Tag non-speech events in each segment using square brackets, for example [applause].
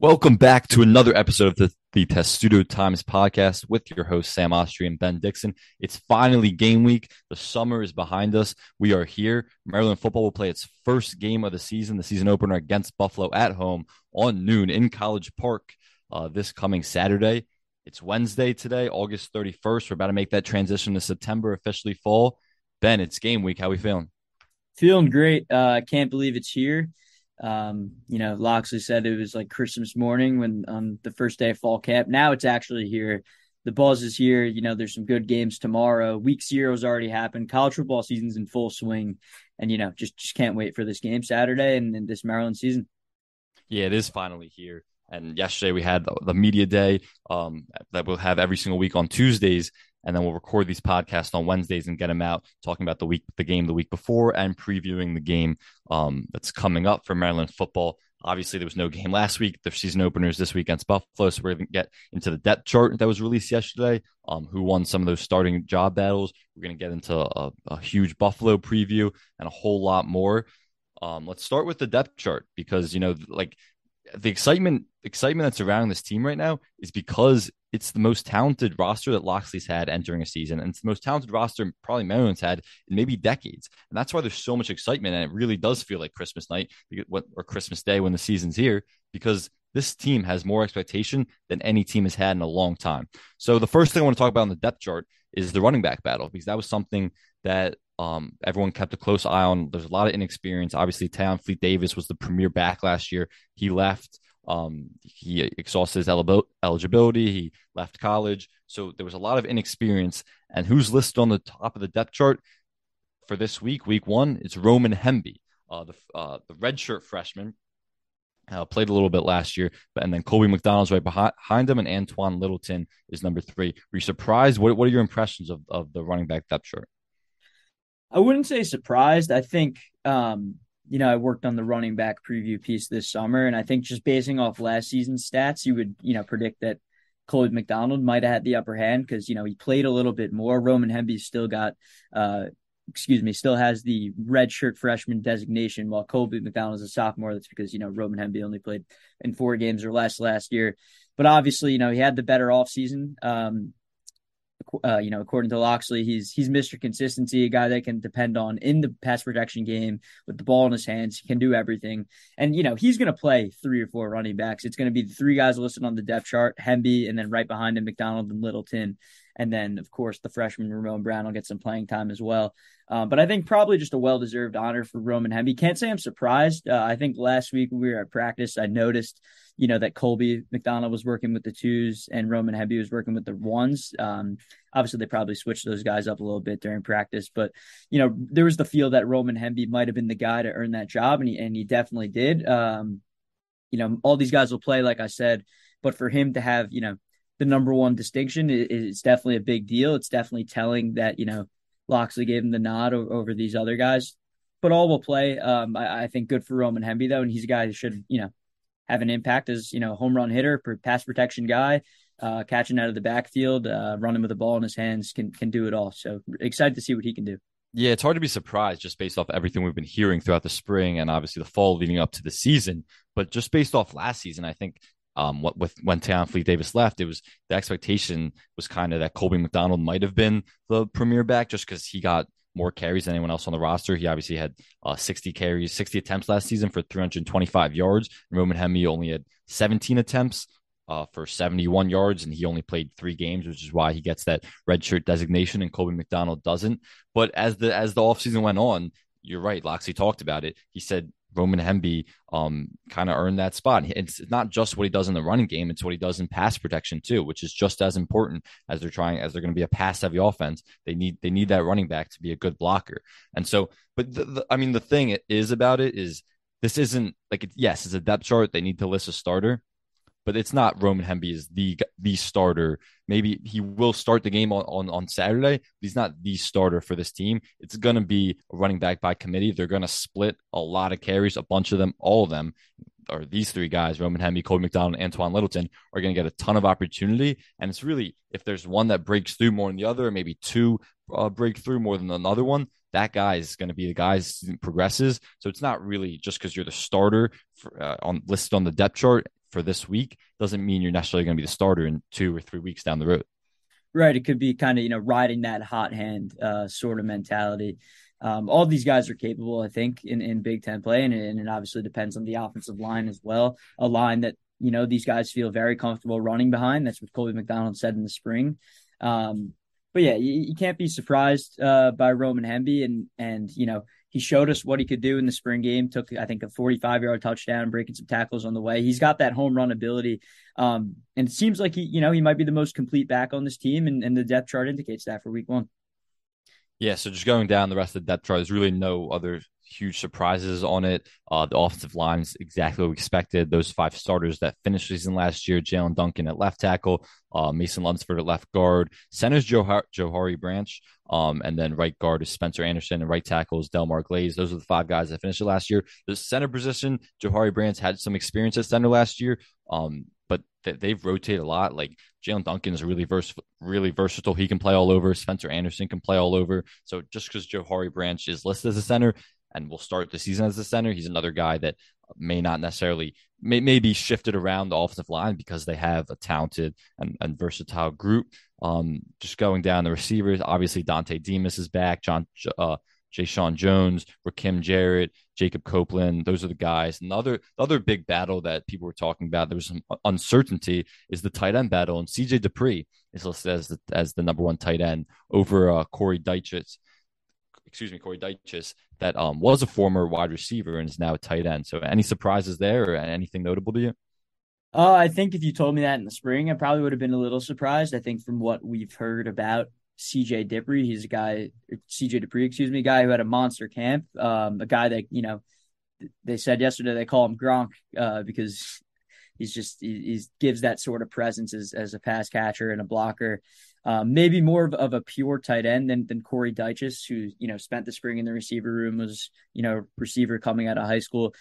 Welcome back to another episode of the, the Testudo Times podcast with your host, Sam Ostry and Ben Dixon. It's finally game week. The summer is behind us. We are here. Maryland football will play its first game of the season, the season opener against Buffalo at home on noon in College Park uh, this coming Saturday. It's Wednesday today, August 31st. We're about to make that transition to September, officially fall. Ben, it's game week. How are we feeling? Feeling great. Uh, I can't believe it's here. Um, you know, Locksley said it was like Christmas morning when on the first day of fall camp. Now it's actually here. The buzz is here. You know, there's some good games tomorrow. Week zero's already happened. College football season's in full swing, and you know, just just can't wait for this game Saturday and, and this Maryland season. Yeah, it is finally here. And yesterday we had the media day um, that we'll have every single week on Tuesdays and then we'll record these podcasts on Wednesdays and get them out talking about the week, the game the week before, and previewing the game um, that's coming up for Maryland football. Obviously, there was no game last week. The season openers this week against Buffalo, so we're going to get into the depth chart that was released yesterday. Um, who won some of those starting job battles? We're going to get into a, a, huge Buffalo preview and a whole lot more. Um, let's start with the depth chart because you know, like the excitement excitement that's surrounding this team right now is because it's the most talented roster that Locksley's had entering a season, and it's the most talented roster probably Maryland's had in maybe decades. And that's why there's so much excitement, and it really does feel like Christmas night or Christmas Day when the season's here, because this team has more expectation than any team has had in a long time. So the first thing I want to talk about on the depth chart is the running back battle, because that was something that um, everyone kept a close eye on. There's a lot of inexperience. Obviously, Tayon Fleet Davis was the premier back last year. He left. Um, he exhausted his eligibility. He left college. So there was a lot of inexperience. And who's listed on the top of the depth chart for this week, week one? It's Roman Hemby, uh, the, uh, the redshirt freshman. Uh, played a little bit last year, but and then Colby McDonald's right behind him, and Antwain Littleton is number three. Were you surprised? What What are your impressions of, of the running back depth chart? I wouldn't say surprised. I think um, you know, I worked on the running back preview piece this summer, and I think just basing off last season's stats, you would, you know, predict that Colby McDonald might have had the upper hand because, you know, he played a little bit more. Roman Hemby still got, uh, excuse me, still has the redshirt freshman designation, while Colby McDonald is a sophomore. That's because, you know, Roman Hemby only played in four games or less last year. But obviously, you know, he had the better offseason. Um, uh, you know, according to Locksley, he's he's Mr. Consistency, a guy that can depend on in the pass protection game with the ball in his hands. He can do everything, and you know he's going to play three or four running backs. It's going to be the three guys listed on the depth chart: Hemby, and then right behind him, McDonald and Littleton, and then of course the freshman Ramon Brown will get some playing time as well. Um, but I think probably just a well deserved honor for Roman Hemby. Can't say I'm surprised. Uh, I think last week we were at practice, I noticed you know that Colby McDonald was working with the twos and Roman Hemby was working with the ones. Um, obviously, they probably switched those guys up a little bit during practice, but you know there was the feel that Roman Hemby might have been the guy to earn that job, and he and he definitely did. Um, you know, all these guys will play, like I said, but for him to have you know the number one distinction is definitely a big deal. It's definitely telling that you know Locksley gave him the nod over, these other guys. But all will play. Um, I, I, think good for Roman Hemby though, and he's a guy who should you know have an impact as you know home run hitter, pass protection guy, uh, catching out of the backfield, uh, running with the ball in his hands, can can do it all. So excited to see what he can do. Yeah, it's hard to be surprised just based off everything we've been hearing throughout the spring and obviously the fall leading up to the season. But just based off last season, I think um, what with when Fleet Davis left, it was the expectation was kind of that Colby McDonald might have been the premier back just because he got more carries than anyone else on the roster. He obviously had uh, 60 carries, 60 attempts last season for 325 yards. Roman Hemby only had 17 attempts uh, for 71 yards, and he only played three games, which is why he gets that redshirt designation, and Colby McDonald doesn't. But as the as the offseason went on, you're right. Locksley talked about it. He said Roman Hemby um, kind of earned that spot. It's not just what he does in the running game; it's what he does in pass protection too, which is just as important as they're trying as they're going to be a pass heavy offense. They need they need that running back to be a good blocker. And so, but the, the, I mean, the thing is about it is this isn't like it, yes, it's a depth chart. They need to list a starter, but it's not Roman Hemby is the the starter. Maybe he will start the game on, on, on Saturday, but he's not the starter for this team. It's going to be a running back by committee. They're going to split a lot of carries, a bunch of them, all of them, or these three guys, Roman Hemby, Colby McDonald, Antwain Littleton, are going to get a ton of opportunity. And it's really, if there's one that breaks through more than the other, maybe two uh, break through more than another one, that guy is going to be the guy progresses. So it's not really just because you're the starter for, uh, on listed on the depth chart for this week doesn't mean you're necessarily going to be the starter in two or three weeks down the road. Right. It could be kind of, you know, riding that hot hand uh, sort of mentality. Um, all these guys are capable, I think, in, in Big Ten play, and, and it obviously depends on the offensive line as well. A line that you know these guys feel very comfortable running behind. That's what Colby McDonald said in the spring. Um, but yeah, you, you, can't be surprised uh, by Roman Hemby, and and you know he showed us what he could do in the spring game. Took I think a 45 yard touchdown, breaking some tackles on the way. He's got that home run ability, um, and it seems like he you know he might be the most complete back on this team, and, and the depth chart indicates that for week one. Yeah, so just going down the rest of the depth chart, there's really no other huge surprises on it. Uh, the offensive line's exactly what we expected. Those five starters that finished season last year: Jaelyn Duncan at left tackle, uh, Mason Lunsford at left guard, center's Johar- Johari Branch, um, and then right guard is Spencer Anderson, and right tackle is Delmar Glaze. Those are the five guys that finished last year. The center position, Johari Branch had some experience at center last year. Um, but they've rotated a lot. Like Jaelyn Duncan is really vers- really versatile. He can play all over. Spencer Anderson can play all over. So just because Johari Branch is listed as a center and will start the season as a center, he's another guy that may not necessarily may, may be shifted around the offensive line because they have a talented and, and versatile group. Um, just going down the receivers, obviously Dontay Demus is back. John uh, Jeshaun Jones, Rakim Jarrett, Jacob Copeland. Those are the guys. Another the other, big battle that people were talking about, there was some uncertainty, is the tight end battle. And CJ Dippre is listed as the, as the number one tight end over uh, Corey Dyches. Excuse me, Corey Dyches, that um, was a former wide receiver and is now a tight end. So, any surprises there or anything notable to you? Uh, I think if you told me that in the spring, I probably would have been a little surprised. I think from what we've heard about CJ Dippre. He's a guy, CJ Dippre, excuse me, a guy who had a monster camp. Um, a guy that you know, they said yesterday they call him Gronk uh, because he's just he he's, gives that sort of presence as as a pass catcher and a blocker. Um, maybe more of, of, a pure tight end than than Corey Dyches, who you know spent the spring in the receiver room, was you know receiver coming out of high school.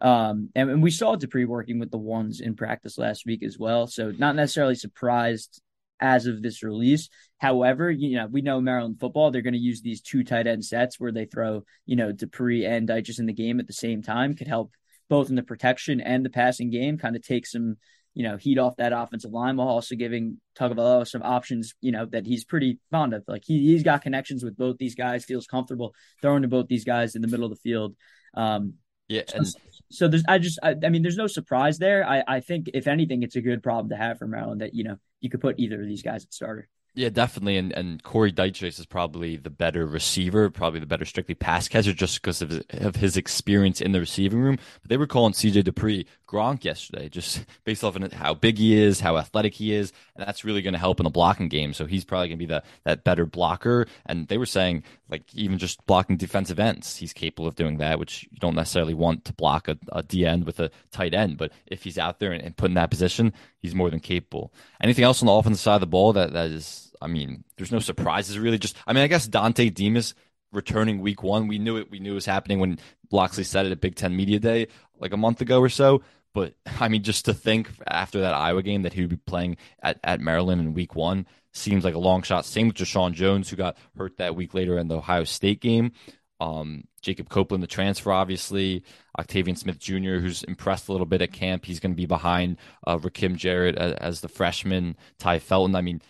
Um, and, and we saw Dippre working with the ones in practice last week as well. So not necessarily surprised as of this release. However, you know, we know Maryland football, they're going to use these two tight end sets where they throw, you know, Dippre and Dyches in the game at the same time could help both in the protection and the passing game, kind of take some, you know, heat off that offensive line while also giving Tagovailoa some options, you know, that he's pretty fond of. Like he, he's got connections with both these guys, feels comfortable throwing to both these guys in the middle of the field. Um, yeah. And- so, so there's, I just, I, I, mean, there's no surprise there. I, I think if anything, it's a good problem to have for Maryland that, you know, you could put either of these guys at starter. Yeah, definitely. And and Corey Dyches is probably the better receiver, probably the better strictly pass catcher just because of his, of his experience in the receiving room. But they were calling CJ Dippre Gronk yesterday, just [laughs] based off of how big he is, how athletic he is, and that's really going to help in the blocking game. So he's probably going to be the that better blocker. And they were saying like even just blocking defensive ends, he's capable of doing that, which you don't necessarily want to block a, a D end with a tight end. But if he's out there and, and put in that position, he's more than capable. Anything else on the offensive side of the ball that that is I mean, there's no surprises really. Just, I mean, I guess Dontay Demus returning week one. We knew it. We knew it was happening when Locksley said it at Big Ten Media Day like a month ago or so. But [laughs] I mean, just to think after that Iowa game that he would be playing at, at Maryland in week one seems like a long shot. Same with Jeshaun Jones, who got hurt that week later in the Ohio State game. Um, Jacob Copeland, the transfer, obviously. Octavian Smith Jr., who's impressed a little bit at camp. He's going to be behind uh, Rakim Jarrett as, as the freshman. Tai Felton. I mean,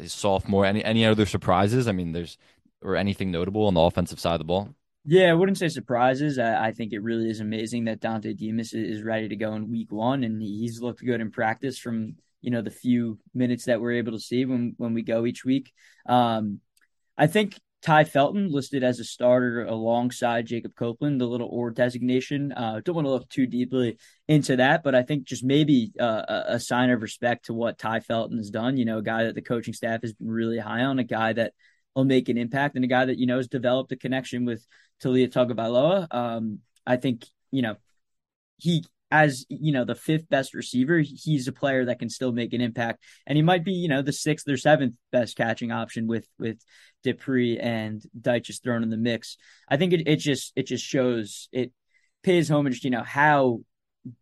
his sophomore. Any any other surprises? I mean, there's or anything notable on the offensive side of the ball? Yeah, I wouldn't say surprises. I, I think it really is amazing that Dontay Demus is ready to go in week one, and he's looked good in practice from you know the few minutes that we're able to see when when we go each week. Um, I think Tai Felton listed as a starter alongside Jacob Copeland, the little or designation. Uh, don't want to look too deeply into that, but I think just maybe uh, a sign of respect to what Tai Felton has done. You know, a guy that the coaching staff has been really high on, a guy that will make an impact, and a guy that you know has developed a connection with Taulia Tagovailoa. Um, I think you know he as you know the fifth best receiver, he's a player that can still make an impact, and he might be you know the sixth or seventh best catching option with with Dippre and Dyches thrown in the mix. I think it, it just it just shows it pays homage to you know how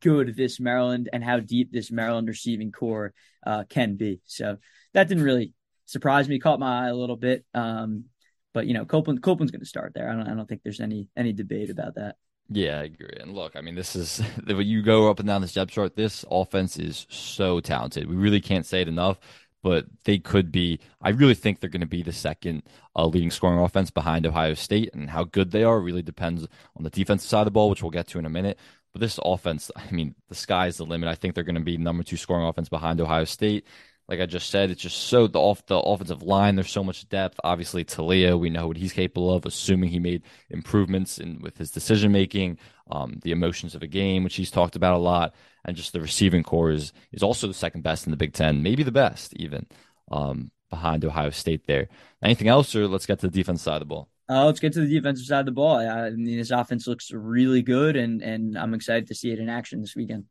good this Maryland and how deep this Maryland receiving corps uh, can be. So that didn't really surprise me, caught my eye a little bit. Um, but you know, Copeland Copeland's going to start there. I don't I don't think there's any any debate about that. Yeah, I agree. And look, I mean, this is [laughs] you go up and down this depth chart, this offense is so talented. We really can't say it enough, but they could be. I really think they're going to be the second uh, leading scoring offense behind Ohio State, and how good they are really depends on the defensive side of the ball, which we'll get to in a minute. But this offense, I mean, the sky's the limit. I think they're going to be number two scoring offense behind Ohio State like I just said, it's just so the off the offensive line. There's so much depth. Obviously, Taulia, we know what he's capable of. Assuming he made improvements in with his decision making, um, the emotions of a game, which he's talked about a lot, and just the receiving corps is is also the second best in the Big Ten, maybe the best even um, behind Ohio State. There. Anything else, or let's get to the defense side of the ball. Uh, let's get to the defensive side of the ball. I mean, this offense looks really good, and and I'm excited to see it in action this weekend.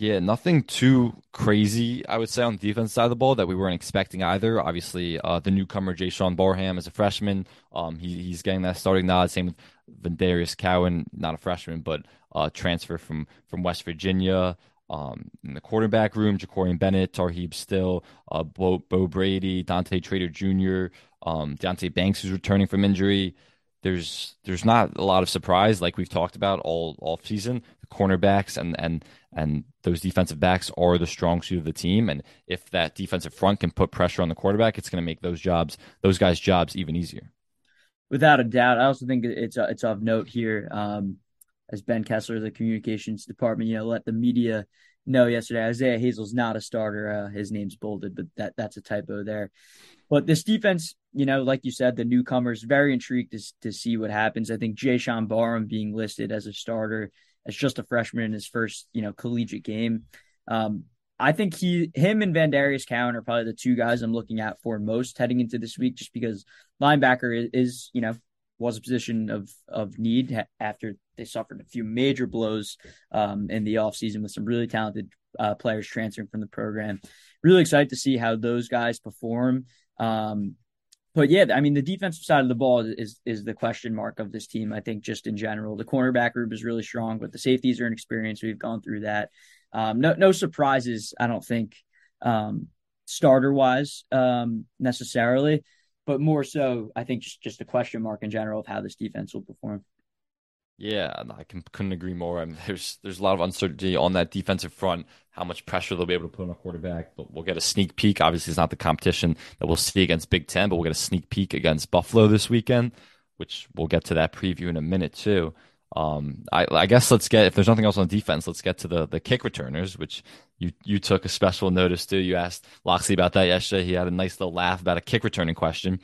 Yeah, nothing too crazy, I would say, on the defense side of the ball that we weren't expecting either. Obviously, uh, the newcomer, Jaishawn Barham, is a freshman. Um, he, he's getting that starting nod. Same with Vandarius Cowan, not a freshman, but uh, transfer from, from West Virginia. Um, in the quarterback room, Jakorian Bennett, Tarheeb Still, uh, Bo, Beau Brade, Dante Trader Jr., um, Deonte Banks, who's returning from injury there's there's not a lot of surprise like we've talked about all off season. The cornerbacks and and and those defensive backs are the strong suit of the team. And if that defensive front can put pressure on the quarterback, it's going to make those jobs those guys' jobs even easier. Without a doubt, I also think it's it's of note here. Um, as Ben Kessler, the communications department, you know, let the media know yesterday. Isaiah Hazel's not a starter. Uh, his name's bolded, but that that's a typo there. But this defense, you know, like you said, the newcomers very intrigued to, to see what happens. I think Jaishawn Barham being listed as a starter as just a freshman in his first, you know, collegiate game. Um, I think he, him, and Vandarius Cowan are probably the two guys I'm looking at for most heading into this week, just because linebacker is, is you know, was a position of of need after they suffered a few major blows um, in the offseason with some really talented uh, players transferring from the program. Really excited to see how those guys perform. Um, but yeah, I mean, the defensive side of the ball is is the question mark of this team. I think just in general, the cornerback group is really strong, but the safeties are inexperienced. We've gone through that. Um, no no surprises, I don't think, um, starter wise um, necessarily, but more so, I think just just a question mark in general of how this defense will perform. Yeah, I can, couldn't agree more. I mean, [laughs] there's there's a lot of uncertainty on that defensive front, how much pressure they'll be able to put on a quarterback. But we'll get a sneak peek. Obviously, it's not the competition that we'll see against Big Ten, but we'll get a sneak peek against Buffalo this weekend, which we'll get to that preview in a minute too. Um, I, I guess let's get if there's nothing else on defense, let's get to the the kick returners, which you you took a special notice to. You asked Locksley about that yesterday. He had a nice little laugh about a kick returning question.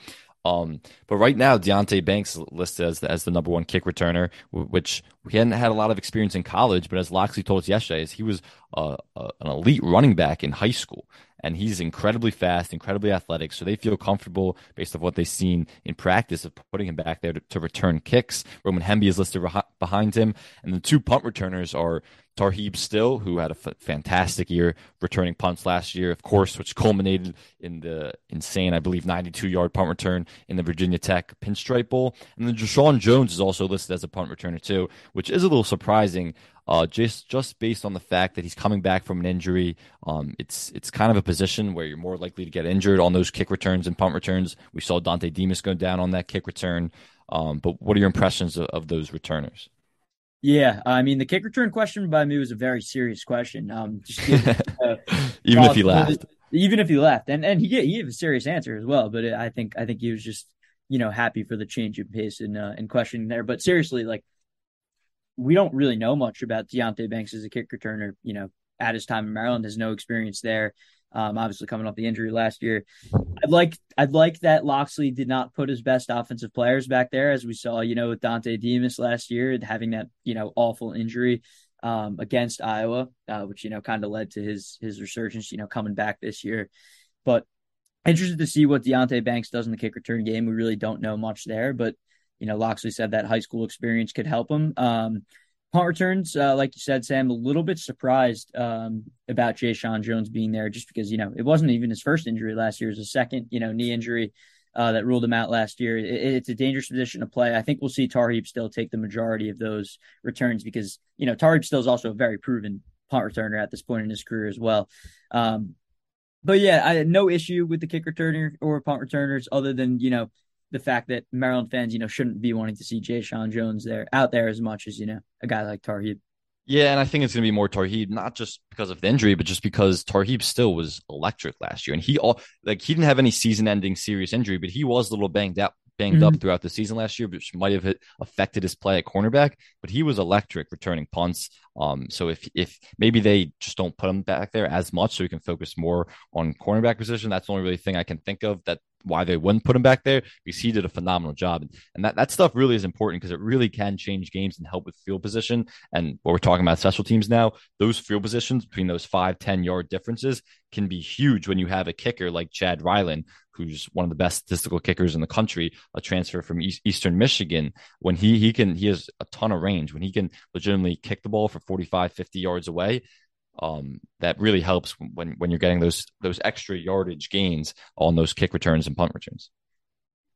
Um, but right now, Deonte Banks is listed as the, as the number one kick returner, which he hadn't had a lot of experience in college. But as Locksley told us yesterday, is he was uh, uh, an elite running back in high school, and he's incredibly fast, incredibly athletic. So they feel comfortable based on what they've seen in practice of putting him back there to, to return kicks. Roman Hemby is listed behind him, and the two punt returners are Tarheeb Still, who had a f- fantastic year returning punts last year, of course, which culminated in the insane, I believe, 92 yard punt return in the Virginia Tech Pinstripe Bowl. And then Jeshaun Jones is also listed as a punt returner, too, which is a little surprising. Uh, just just based on the fact that he's coming back from an injury, um, it's it's kind of a position where you're more likely to get injured on those kick returns and punt returns. We saw Dontay Demus go down on that kick return. Um, but what are your impressions of, of those returners? Yeah, I mean the kick return question by me was a very serious question. Um, just [laughs] uh, even if he laughed, even if he left, and and he gave, he gave a serious answer as well. But I think I think he was just you know happy for the change of pace and uh, and questioning there. But seriously, like we don't really know much about Deonte Banks as a kick returner. You know, at his time in Maryland, has no experience there. Um, obviously coming off the injury last year. I'd like I'd like that Locksley did not put his best offensive players back there, as we saw, you know, with Dontay Demus last year, having that you know awful injury um, against Iowa, uh, which you know kind of led to his his resurgence, you know, coming back this year. But interested to see what Deonte Banks does in the kick return game. We really don't know much there, but you know, Locksley said that high school experience could help him. Um, punt returns, uh, like you said, Sam, a little bit surprised um, about Jeshaun Jones being there, just because you know it wasn't even his first injury last year; it was a second, you know, knee injury uh, that ruled him out last year. It, it's a dangerous position to play. I think we'll see Tarheeb still take the majority of those returns because you know Tarheeb still is also a very proven punt returner at this point in his career as well. Um, but yeah, I had no issue with the kick returner or punt returners, other than you know the fact that Maryland fans, you know, shouldn't be wanting to see Jeshaun Jones there out there as much as, you know, a guy like Tarheeb. Yeah, and I think it's going to be more Tarheeb, not just because of the injury, but just because Tarheeb still was electric last year, and he all like he didn't have any season-ending serious injury, but he was a little banged up, banged mm-hmm. up throughout the season last year, which might have affected his play at cornerback. But he was electric returning punts. Um, so if if maybe they just don't put him back there as much, so he can focus more on cornerback position, that's the only really thing I can think of that why they wouldn't put him back there because he did a phenomenal job. And that, that stuff really is important because it really can change games and help with field position. And what we're talking about special teams now, those field positions between those five, 10 yard differences can be huge when you have a kicker like Chad Ryland, who's one of the best statistical kickers in the country, a transfer from East, Eastern Michigan. When he, he can, he has a ton of range. When he can legitimately kick the ball for 45, 50 yards away, um, that really helps when when you're getting those those extra yardage gains on those kick returns and punt returns.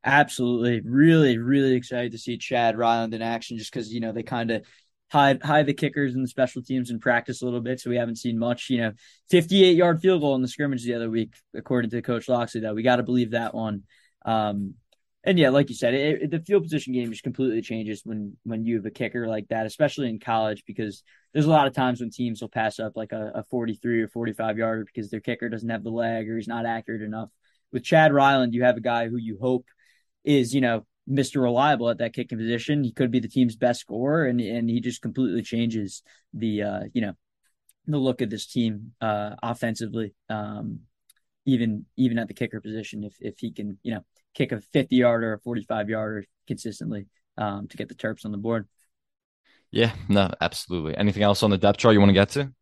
Absolutely, really, really excited to see Chad Ryland in action, just because you know they kind of hide hide the kickers and the special teams in practice a little bit, so we haven't seen much. You know, 58 yard field goal in the scrimmage the other week, according to Coach Locksley. Though we got to believe that one. Um, and yeah, like you said, it, it, the field position game just completely changes when when you have a kicker like that, especially in college, because there's a lot of times when teams will pass up like a, a 43 or 45 yarder because their kicker doesn't have the leg or he's not accurate enough. With Chad Ryland, you have a guy who you hope is, you know, Mr. Reliable at that kicking position. He could be the team's best scorer, and and he just completely changes the uh, you know the look of this team uh, offensively. Um, even even at the kicker position, if if he can, you know kick a 50 yarder or 45 yarder consistently um, to get the Terps on the board. Yeah, no, absolutely. Anything else on the depth chart you want to get to?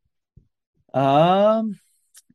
Um,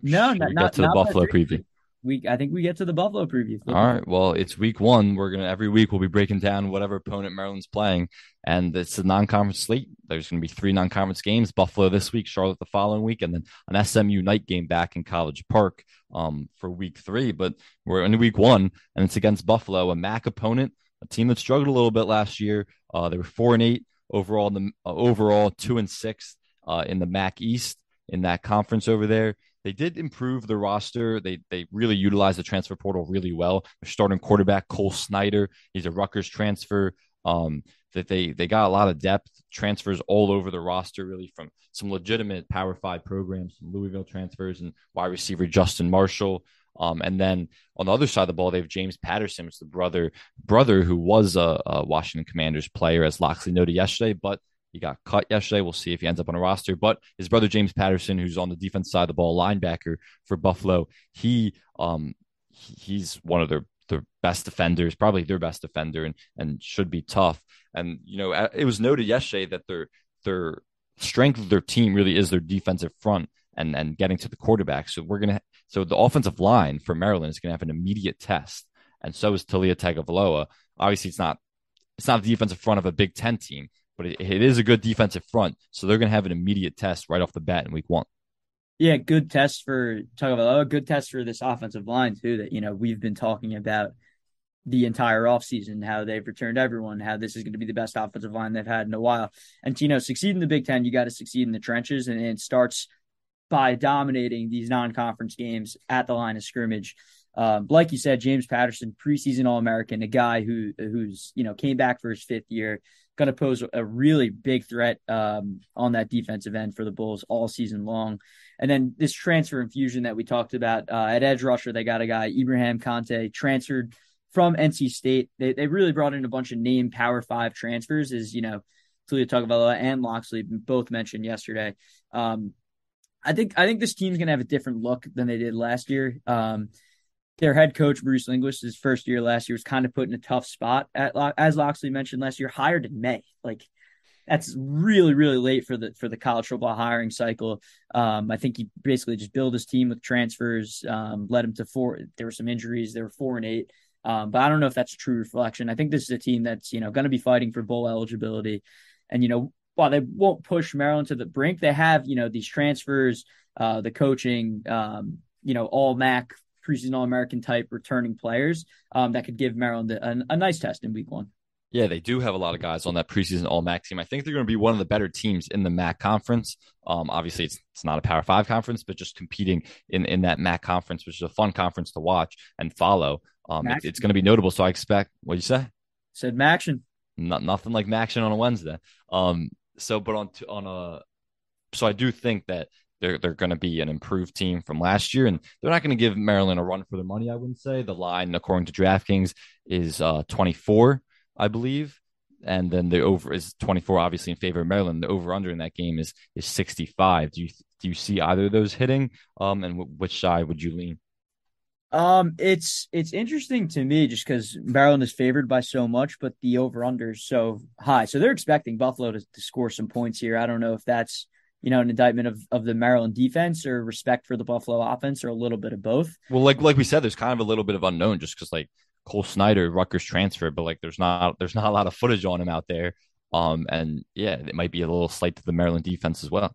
no, not, get to the Buffalo preview. We, I think we get to the Buffalo preview. All right. Well, it's week one. We're gonna every week we'll be breaking down whatever opponent Maryland's playing, and it's a non-conference slate. There's gonna be three non-conference games: Buffalo this week, Charlotte the following week, and then an SMU night game back in College Park um, for week three. But we're in week one, and it's against Buffalo, a MAC opponent, a team that struggled a little bit last year. Uh, they were four and eight overall. In the uh, overall two and six uh, in the MAC East in that conference over there. They did improve the roster. They they really utilized the transfer portal really well. They're starting quarterback Cole Snyder. He's a Rutgers transfer. Um, that they they got a lot of depth transfers all over the roster, really from some legitimate Power Five programs, some Louisville transfers, and wide receiver Justin Marshall. Um, and then on the other side of the ball, they have James Patterson, which the brother brother who was a, a Washington Commanders player, as Locksley noted yesterday, but he got cut yesterday. We'll see if he ends up on a roster. But his brother James Patterson, who's on the defense side of the ball, linebacker for Buffalo, he um he's one of their their best defenders, probably their best defender, and and should be tough. And you know, it was noted yesterday that their their strength of their team really is their defensive front and and getting to the quarterback. So we're gonna so the offensive line for Maryland is gonna have an immediate test, and so is Taulia Tagovailoa. Obviously, it's not it's not the defensive front of a Big Ten team, but it, it is a good defensive front. So they're gonna have an immediate test right off the bat in Week One. Yeah, good test for Tagovailoa. Good test for this offensive line too. That you know we've been talking about the entire offseason, how they've returned everyone, how this is going to be the best offensive line they've had in a while. And to, you know, succeed in the Big Ten, you got to succeed in the trenches, and it starts by dominating these non-conference games at the line of scrimmage. Um, like you said, James Patterson, preseason All American, a guy who who's you know came back for his fifth year, going to pose a really big threat um, on that defensive end for the Bulls all season long. And then this transfer infusion that we talked about uh, at edge rusher, they got a guy Ibrahim Kante transferred from NC State. They they really brought in a bunch of name Power Five transfers, as you know, Taulia Tagovailoa and Locksley both mentioned yesterday. Um, I think I think this team's gonna have a different look than they did last year. Um, their head coach Bruce Linguist, his first year last year, was kind of put in a tough spot. At as Locksley mentioned last year, hired in May, like that's really really late for the for the college football hiring cycle. Um, I think he basically just built his team with transfers, um, led him to four. There were some injuries. They were four and eight. Um, but I don't know if that's a true reflection. I think this is a team that's you know going to be fighting for bowl eligibility, and you know while they won't push Maryland to the brink, they have, you know, these transfers, uh, the coaching, um, you know, all MAC, preseason All American type returning players um, that could give Maryland a, a, nice test in week one. Yeah, they do have a lot of guys on that preseason All MAC team. I think they're going to be one of the better teams in the MAC conference. Um, obviously, it's it's not a Power Five conference, but just competing in in that MAC conference, which is a fun conference to watch and follow. um, it, it's going to be notable. So I expect. What you say? Said Maction. Not nothing like Maction on a Wednesday. Um. So, but on on a, so I do think that they're they're going to be an improved team from last year, and they're not going to give Maryland a run for their money. I wouldn't say. The line, according to DraftKings, is uh 24, I believe and then the over is 24 obviously in favor of Maryland. The over under in that game is is 65 do you do you see either of those hitting? Um and w- which side would you lean? Um it's it's interesting to me just because Maryland is favored by so much but the over under is so high. So they're expecting Buffalo to, to score some points here. I don't know if that's you know, an indictment of, of the Maryland defense or respect for the Buffalo offense or a little bit of both. Well, like like we said, there's kind of a little bit of unknown just because like Cole Snyder, Rutgers transfer, but like there's not there's not a lot of footage on him out there. Um, and yeah, it might be a little slight to the Maryland defense as well.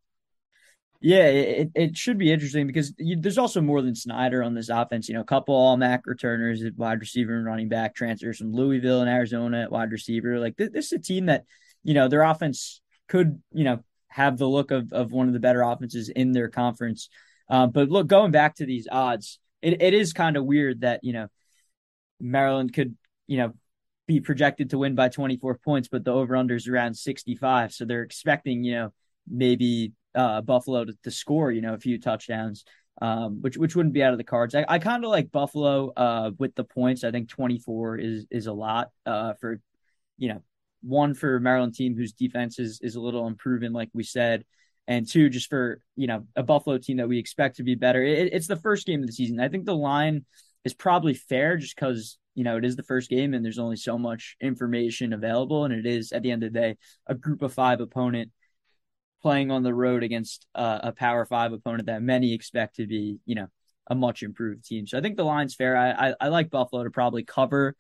Yeah, it, it should be interesting because you, there's also more than Snyder on this offense. You know, a couple all MAC returners at wide receiver and running back, transfers from Louisville and Arizona at wide receiver. Like this, this is a team that, you know, their offense could, you know, have the look of, of one of the better offenses in their conference. Uh, but look, going back to these odds, it, it is kind of weird that, you know, Maryland could, you know, be projected to win by 24 points, but the over under is around 65. So they're expecting, you know, maybe uh, Buffalo to, to, score, you know, a few touchdowns, um, which which wouldn't be out of the cards. I, I kind of like Buffalo uh, with the points. I think 24 is is a lot uh, for, you know, one for Maryland team whose defense is is a little unproven, like we said, and two just for you know a Buffalo team that we expect to be better. It, it's the first game of the season. I think the line is probably fair just because you know it is the first game and there's only so much information available and it is at the end of the day a group of five opponent playing on the road against uh, a power five opponent that many expect to be you know a much improved team so i think the line's fair i i, I like buffalo to probably cover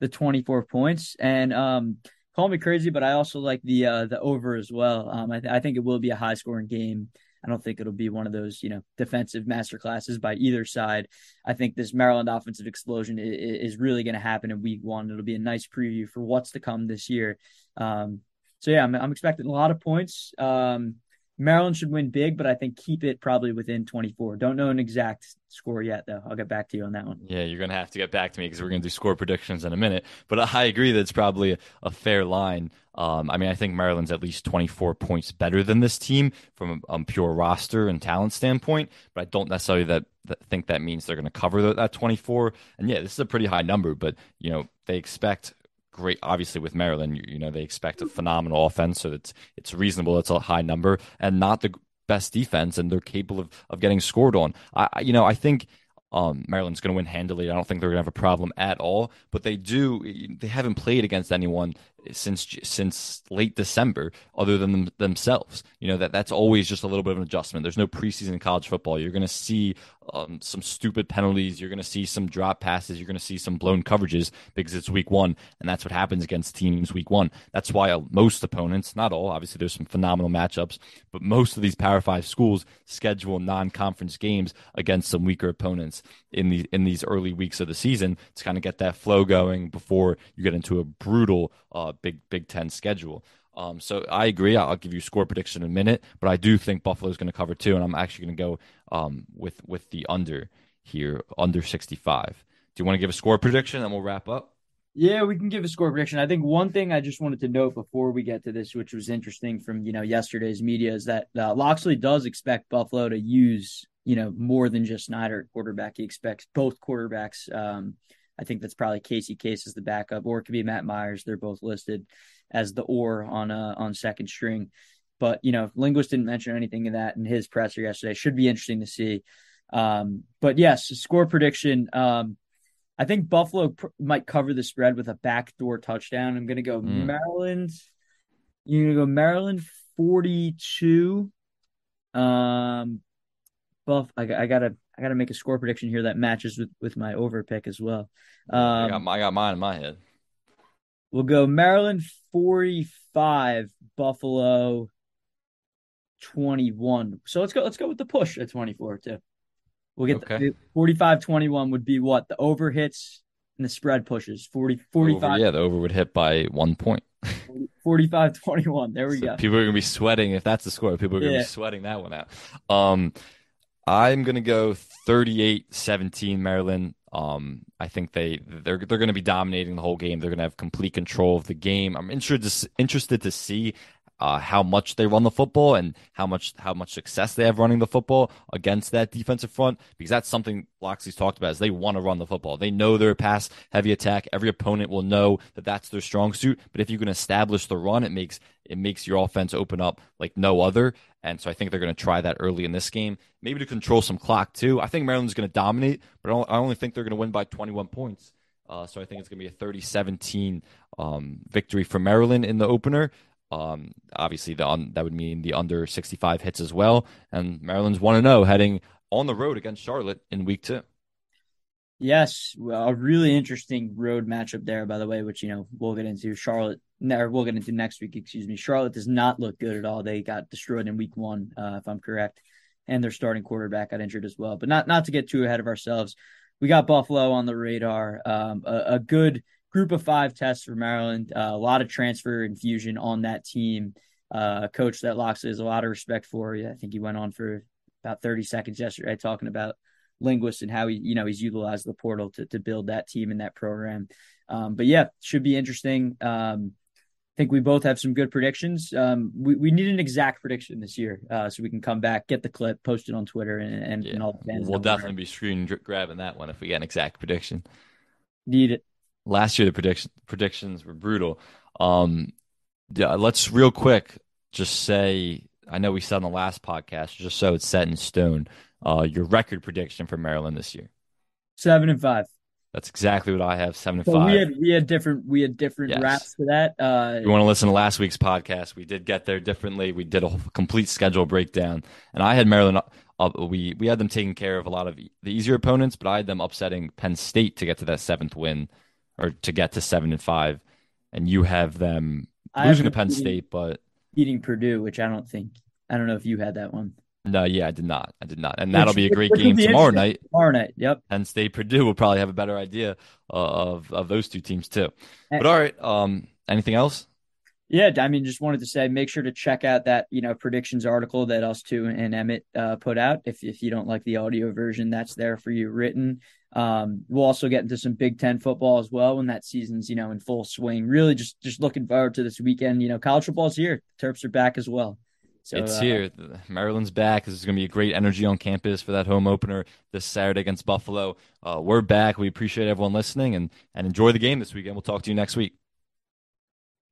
the 24 points and um call me crazy but i also like the uh the over as well um i, th- I think it will be a high scoring game I don't think it'll be one of those, you know, defensive masterclasses by either side. I think this Maryland offensive explosion is, really going to happen in week one. It'll be a nice preview for what's to come this year. Um, so yeah, I'm, I'm, expecting a lot of points. Um, Maryland should win big, but I think keep it probably within 24. Don't know an exact score yet, though. I'll get back to you on that one. Yeah, you're going to have to get back to me because we're going to do score predictions in a minute. But I agree that it's probably a, fair line. Um, I mean, I think Maryland's at least 24 points better than this team from a, pure roster and talent standpoint, but I don't necessarily that, that think that means they're going to cover that 24. And yeah, this is a pretty high number, but you know they expect great. Obviously, with Maryland, you, you know they expect a phenomenal offense, so it's it's reasonable. It's a high number, and not the best defense, and they're capable of of getting scored on. I you know I think um, Maryland's going to win handily. I don't think they're going to have a problem at all. But they do. They haven't played against anyone since since late December, other than them, themselves. You know that that's always just a little bit of an adjustment. There's no preseason in college football. You're going to see um, some stupid penalties. You're going to see some drop passes. You're going to see some blown coverages because it's week one, and that's what happens against teams week one. That's why most opponents, not all, obviously there's some phenomenal matchups, but most of these Power Five schools schedule non-conference games against some weaker opponents in the in these early weeks of the season to kind of get that flow going before you get into a brutal uh, Big Big Ten schedule. Um, so I agree. I'll give you score prediction in a minute, but I do think Buffalo is going to cover two, and I'm actually going to go um, with with the under here, under 65. Do you want to give a score prediction, and we'll wrap up? Yeah, we can give a score prediction. I think one thing I just wanted to note before we get to this, which was interesting from you know yesterday's media, is that uh, Locksley does expect Buffalo to use you know more than just Snyder quarterback. He expects both quarterbacks. Um, I think that's probably Casey Case as the backup, or it could be Matt Myers. They're both listed as the or on uh, on second string. But you know, Linguist didn't mention anything of that in his presser yesterday. Should be interesting to see. Um, but yes, score prediction. Um, I think Buffalo pr- might cover the spread with a backdoor touchdown. I'm going to go mm. Maryland. You're going to go Maryland 42. Um, Buff. I, I gotta I gotta make a score prediction here that matches with with my over pick as well. Um, I, got, I got mine in my head. We'll go Maryland 45, Buffalo 21. So let's go let's go with the push at 24 too. We'll get okay. the 45 21 would be what? The over hits and the spread pushes. 40 45 over, Yeah, the over would hit by 1 point. [laughs] 45 21. There we so go. People are going to be sweating if that's the score. People are going to yeah. be sweating that one out. Um I'm going to go 38 17 Maryland. Um, I think they they're they're going to be dominating the whole game. They're going to have complete control of the game. I'm interested interested to see uh, how much they run the football and how much how much success they have running the football against that defensive front because that's something Locksley's talked about is they want to run the football. They know they're a pass heavy attack. Every opponent will know that that's their strong suit. But if you can establish the run, it makes it makes your offense open up like no other. And so I think they're going to try that early in this game, maybe to control some clock too. I think Maryland's going to dominate, but I only think they're going to win by 21 points. Uh, so I think it's going to be a 30 17 um, victory for Maryland in the opener. Um, obviously, the un- that would mean the under 65 hits as well. And Maryland's 1 0 heading on the road against Charlotte in week two. Yes, well, a really interesting road matchup there, by the way, which, you know, we'll get into. Charlotte, or we'll get into next week, excuse me. Charlotte does not look good at all. They got destroyed in week one, uh, if I'm correct. And their starting quarterback got injured as well. But not not to get too ahead of ourselves. We got Buffalo on the radar. Um, a, a good group of five tests for Maryland. Uh, a lot of transfer infusion on that team. Uh, coach that Locksley has a lot of respect for. I think he went on for about 30 seconds yesterday talking about linguists and how he, you know, he's utilized the portal to, to build that team and that program. Um, but yeah, should be interesting. Um, think we both have some good predictions. Um, we, we need an exact prediction this year, uh, so we can come back, get the clip, post it on Twitter, and, and, yeah. and all the fans. We'll definitely be screen grabbing that one if we get an exact prediction. Need it last year the prediction predictions were brutal. Um, yeah, let's real quick just say I know we said on the last podcast, just so it's set in stone. Uh, your record prediction for Maryland this year? Seven and five. That's exactly what I have. Seven and so five. We had we had different we had different yes. raps for that. Uh, you want to listen to last week's podcast? We did get there differently. We did a complete schedule breakdown, and I had Maryland. Uh, we we had them taking care of a lot of the easier opponents, but I had them upsetting Penn State to get to that seventh win or to get to seven and five, and you have them losing to Penn State, but beating Purdue, which I don't think I don't know if you had that one. No, yeah, I did not. I did not, and that'll be a great game tomorrow night. Tomorrow night, yep. Penn State, Purdue will probably have a better idea of of those two teams too. But all right, um, anything else? Yeah, I mean, just wanted to say, make sure to check out that you know predictions article that us two and Emmett uh, put out. If if you don't like the audio version, that's there for you written. Um, we'll also get into some Big Ten football as well when that season's you know in full swing. Really, just just looking forward to this weekend. You know, college football's here. Terps are back as well. So, it's uh, here. Maryland's back. This is going to be a great energy on campus for that home opener this Saturday against Buffalo. Uh, we're back. We appreciate everyone listening and and enjoy the game this weekend. We'll talk to you next week.